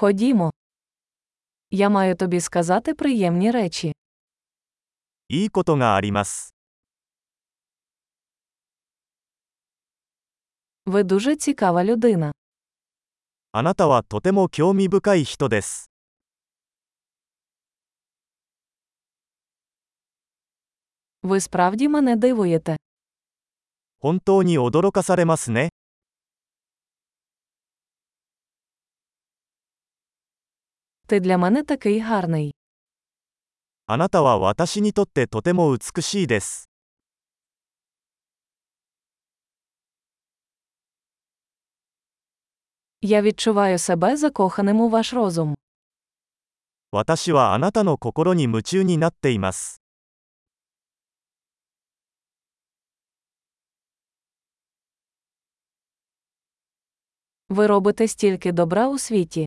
Ходімо. Я маю тобі сказати приємні речі. いいことがあります。 Ви дуже цікава людина. あなたはとても興味深い人です。 Ви справді мене дивуєте. 本当に驚かされますね。 Ти для мене такий гарний. あなたは私にとってとても美しいです。 Я відчуваю себе закоханим у ваш розум. 私はあなたの心に夢中になっています。 Ви робите стільки добра у світі.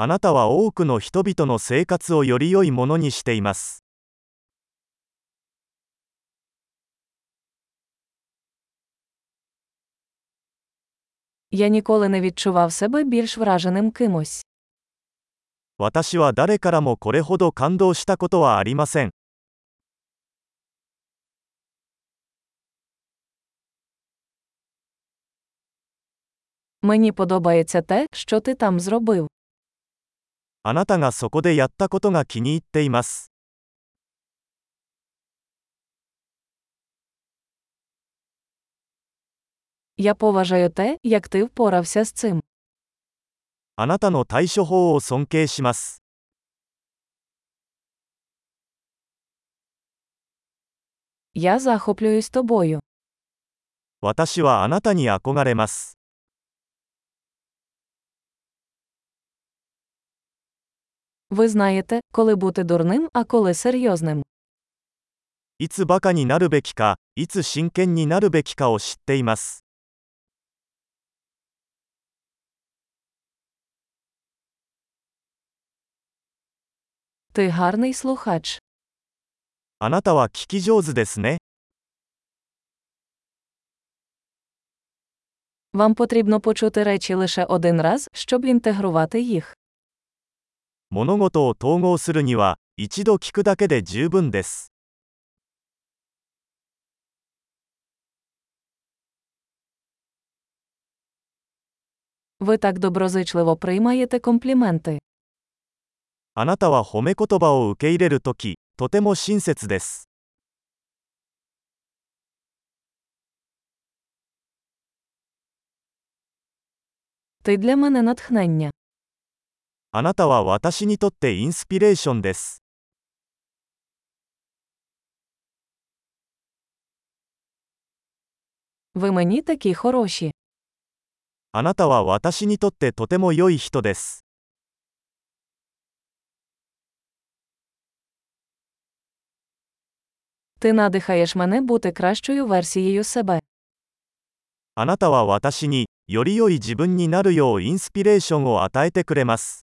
あなたは多くの人々の生活をより良いものにしています。 Я ніколи не відчував себе більш враженим кимось. 私は誰からもこれほど感動したことはありません。 Мені подобається те, що ти там зробив. あなたがそこでやったことが気に入っています。 Я поважаю те, як ти впорався з цим. あなたの対処法を尊敬します。 Я захоплююсь тобою. 私はあなたに憧れます。 Ви знаєте, коли бути дурним, а коли серйозним. いつバカになるべきか、いつ真剣になるべきかを知っています。 Ти гарний слухач. あなたは聞き上手ですね。 Вам потрібно почути речі лише один раз, щоб інтегрувати їх. 物事を統合するには、一度聞くだけで十分です。 Ви так доброзичливо приймаєте компліменти. あなたは褒め言葉を受け入れるとき、とても親切です。 Ти для мене натхнення. あなたは私にとってインスピレーションです。 Ви мені такі хороші. あなたは私にとってとても良い人です。 Ти надихаєш мене бути кращою версією себе. あなたは私に、より良い自分になるようインスピレーションを与えてくれます。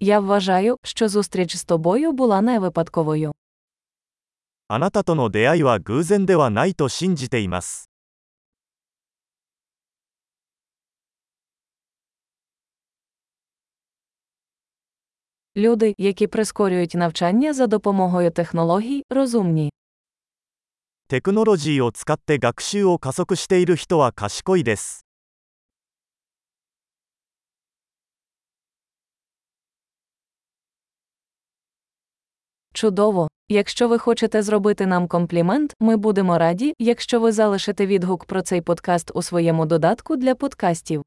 Я вважаю, що зустріч з тобою була не випадковою. あなたとの出会いは偶然ではないと信じています。 Люди, які прискорюють навчання за допомогою технологій, розумні. テクノロジーを使って学習を加速している人は賢いです。 Чудово! Якщо ви хочете зробити нам комплімент, ми будемо раді, якщо ви залишите відгук про цей подкаст у своєму додатку для подкастів.